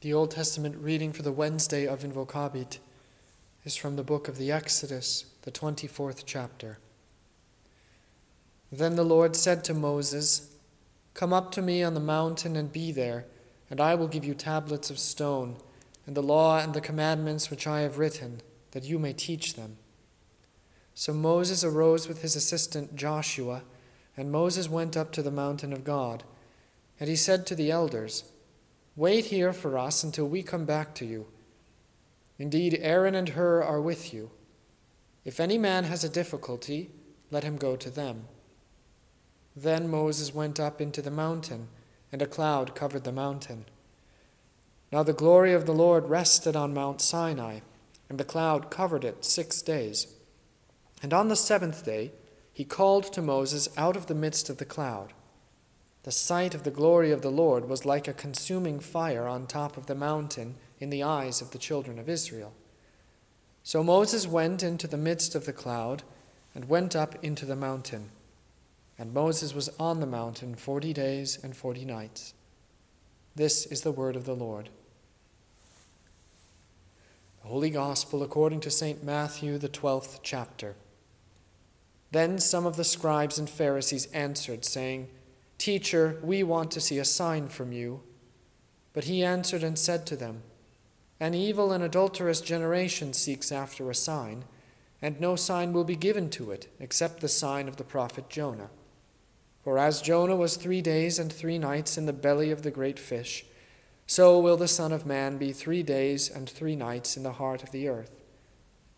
The Old Testament reading for the Wednesday of Invocabit is from the book of the Exodus, the 24th chapter. Then the Lord said to Moses, Come up to me on the mountain and be there, and I will give you tablets of stone, and the law and the commandments which I have written, that you may teach them. So Moses arose with his assistant Joshua, and Moses went up to the mountain of God. And he said to the elders, Wait here for us until we come back to you. Indeed, Aaron and Hur are with you. If any man has a difficulty, let him go to them. Then Moses went up into the mountain, and a cloud covered the mountain. Now the glory of the Lord rested on Mount Sinai, and the cloud covered it six days. And on the seventh day he called to Moses out of the midst of the cloud. The sight of the glory of the Lord was like a consuming fire on top of the mountain in the eyes of the children of Israel. So Moses went into the midst of the cloud and went up into the mountain. And Moses was on the mountain forty days and forty nights. This is the word of the Lord. The Holy Gospel according to St. Matthew, the twelfth chapter. Then some of the scribes and Pharisees answered, saying, Teacher, we want to see a sign from you. But he answered and said to them, An evil and adulterous generation seeks after a sign, and no sign will be given to it except the sign of the prophet Jonah. For as Jonah was three days and three nights in the belly of the great fish, so will the Son of Man be three days and three nights in the heart of the earth.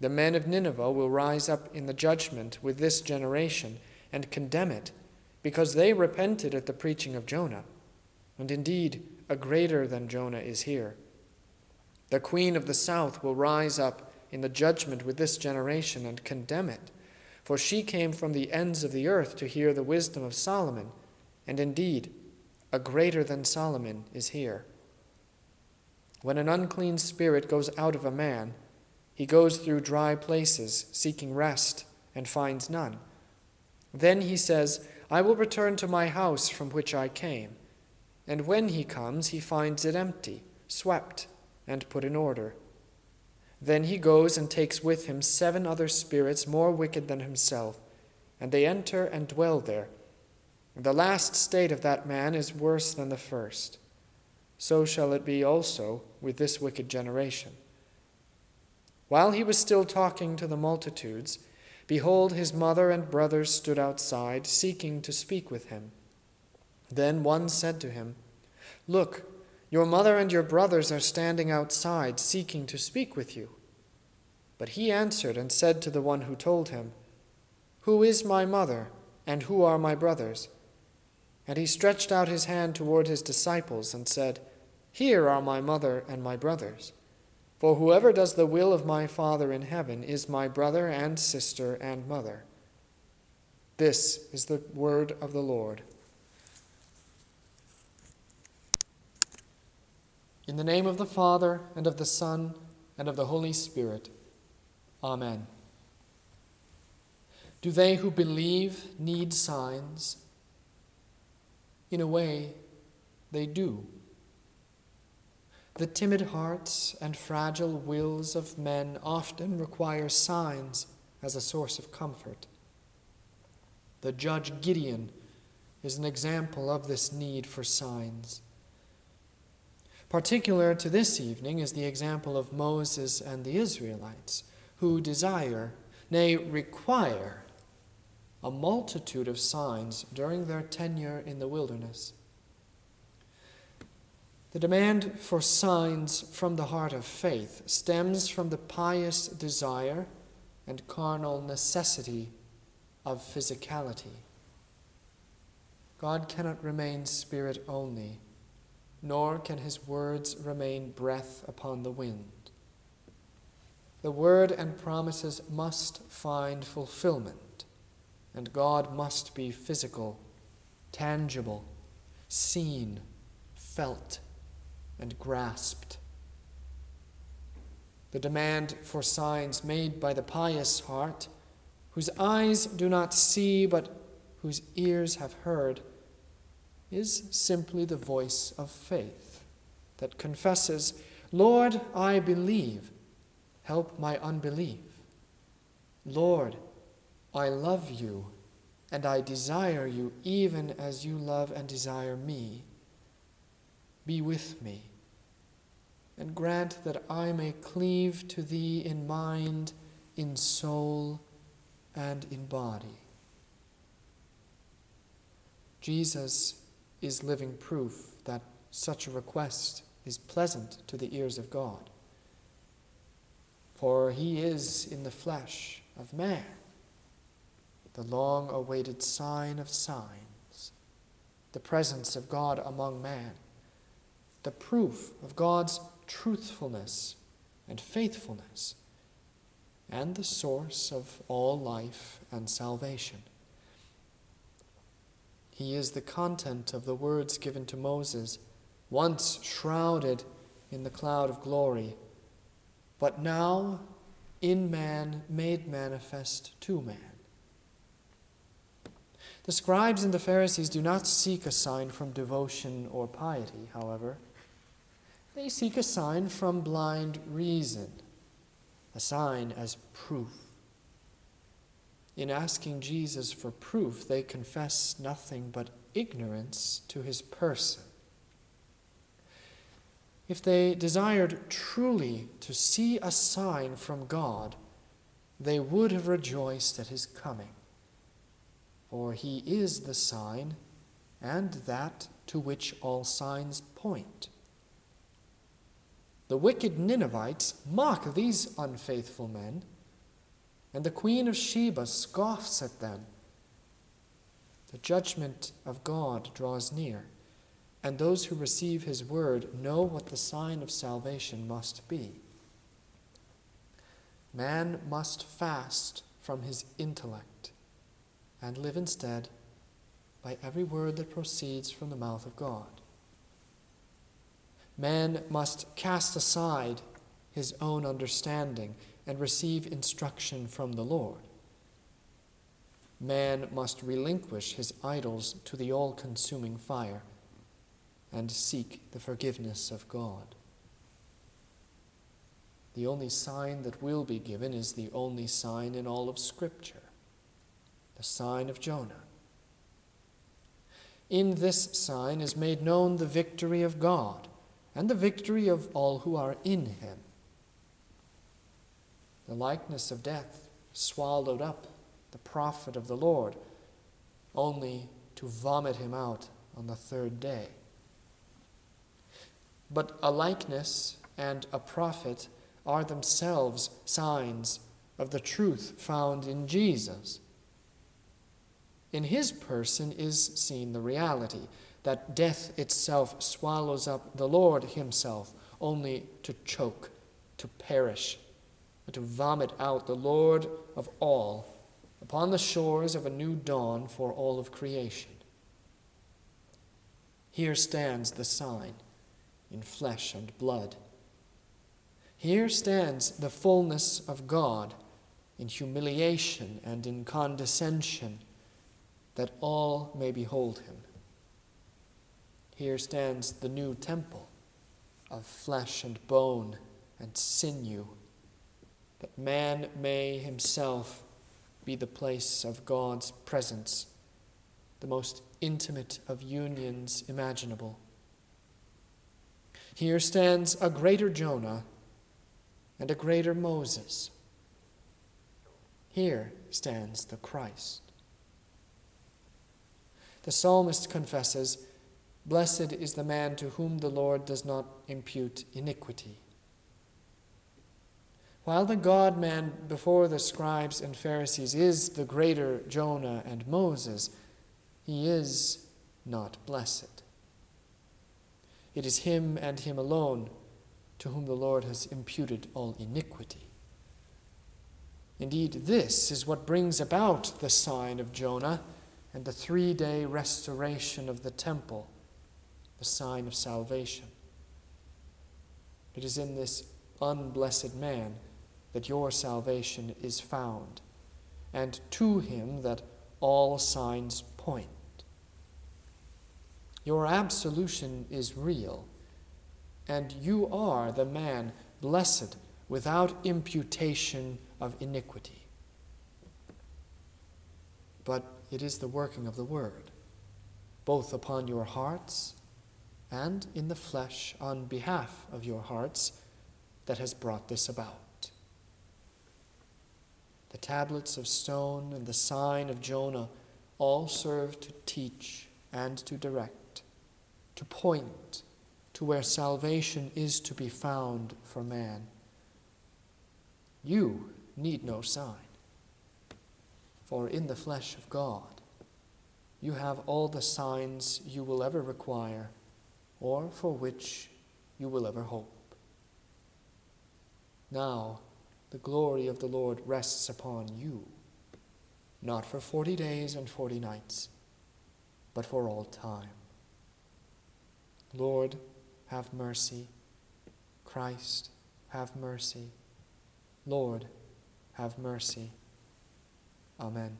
The men of Nineveh will rise up in the judgment with this generation and condemn it because they repented at the preaching of Jonah. And indeed, a greater than Jonah is here. The queen of the south will rise up in the judgment with this generation and condemn it, for she came from the ends of the earth to hear the wisdom of Solomon, and indeed, a greater than Solomon is here. When an unclean spirit goes out of a man, he goes through dry places, seeking rest, and finds none. Then he says, I will return to my house from which I came. And when he comes, he finds it empty, swept, and put in order. Then he goes and takes with him seven other spirits more wicked than himself, and they enter and dwell there. The last state of that man is worse than the first. So shall it be also with this wicked generation. While he was still talking to the multitudes, Behold, his mother and brothers stood outside, seeking to speak with him. Then one said to him, Look, your mother and your brothers are standing outside, seeking to speak with you. But he answered and said to the one who told him, Who is my mother, and who are my brothers? And he stretched out his hand toward his disciples and said, Here are my mother and my brothers. For whoever does the will of my Father in heaven is my brother and sister and mother. This is the word of the Lord. In the name of the Father, and of the Son, and of the Holy Spirit. Amen. Do they who believe need signs? In a way, they do. The timid hearts and fragile wills of men often require signs as a source of comfort. The judge Gideon is an example of this need for signs. Particular to this evening is the example of Moses and the Israelites, who desire, nay, require, a multitude of signs during their tenure in the wilderness. The demand for signs from the heart of faith stems from the pious desire and carnal necessity of physicality. God cannot remain spirit only, nor can his words remain breath upon the wind. The word and promises must find fulfillment, and God must be physical, tangible, seen, felt and grasped. The demand for signs made by the pious heart, whose eyes do not see but whose ears have heard, is simply the voice of faith. that confesses, Lord, I believe, help my unbelief. Lord, I love you, and I desire you even as you love and desire me. Be with me, and grant that I may cleave to thee in mind, in soul, and in body. Jesus is living proof that such a request is pleasant to the ears of God. For he is in the flesh of man, the long awaited sign of signs, the presence of God among man, the proof of God's truthfulness and faithfulness, and the source of all life and salvation. He is the content of the words given to Moses, once shrouded in the cloud of glory, but now in man made manifest to man. The scribes and the Pharisees do not seek a sign from devotion or piety, however. They seek a sign from blind reason, a sign as proof. In asking Jesus for proof, they confess nothing but ignorance to his person. If they desired truly to see a sign from God, they would have rejoiced at his coming. For he is the sign, and that to which all signs point. The wicked Ninevites mock these unfaithful men and the queen of Sheba scoffs at them. The judgment of God draws near, and those who receive his word know what the sign of salvation must be. Man must fast from his intellect and live instead by every word that proceeds from the mouth of God. Man must cast aside his own understanding and receive instruction from the Lord. Man must relinquish his idols to the all consuming fire and seek the forgiveness of God. The only sign that will be given is the only sign in all of Scripture the sign of Jonah. In this sign is made known the victory of God and the victory of all who are in him. The likeness of death swallowed up the prophet of the Lord, only to vomit him out on the third day. But a likeness and a prophet are themselves signs of the truth found in Jesus. In his person is seen the reality that death itself swallows up the Lord himself, only to choke, to perish and to vomit out the Lord of all upon the shores of a new dawn for all of creation. Here stands the sign in flesh and blood. Here stands the fullness of God in humiliation and in condescension, that all may behold him. Here stands the new temple of flesh and bone and sinew that man may himself be the place of God's presence, the most intimate of unions imaginable. Here stands a greater Jonah and a greater Moses. Here stands the Christ. The psalmist confesses, Blessed is the man to whom the Lord does not impute iniquity. While the God man before the scribes and Pharisees is the greater Jonah and Moses, he is not blessed. It is him and him alone to whom the Lord has imputed all iniquity. Indeed, this is what brings about the sign of Jonah and the three day restoration of the temple, the sign of salvation. It is in this unblessed man that your salvation is found, and to him that all signs point. Your absolution is real, and you are the man blessed without imputation of iniquity. But it is the working of the Word, both upon your hearts and in the flesh on behalf of your hearts, that has brought this about. The tablets of stone and the sign of Jonah all serve to teach and to direct, to point to where salvation is to be found for man. You need no sign, for in the flesh of God you have all the signs you will ever require or for which you will ever hope. Now the glory of the Lord rests upon you, not for forty days and forty nights, but for all time. Lord, have mercy. Christ, have mercy. Lord, have mercy. Amen.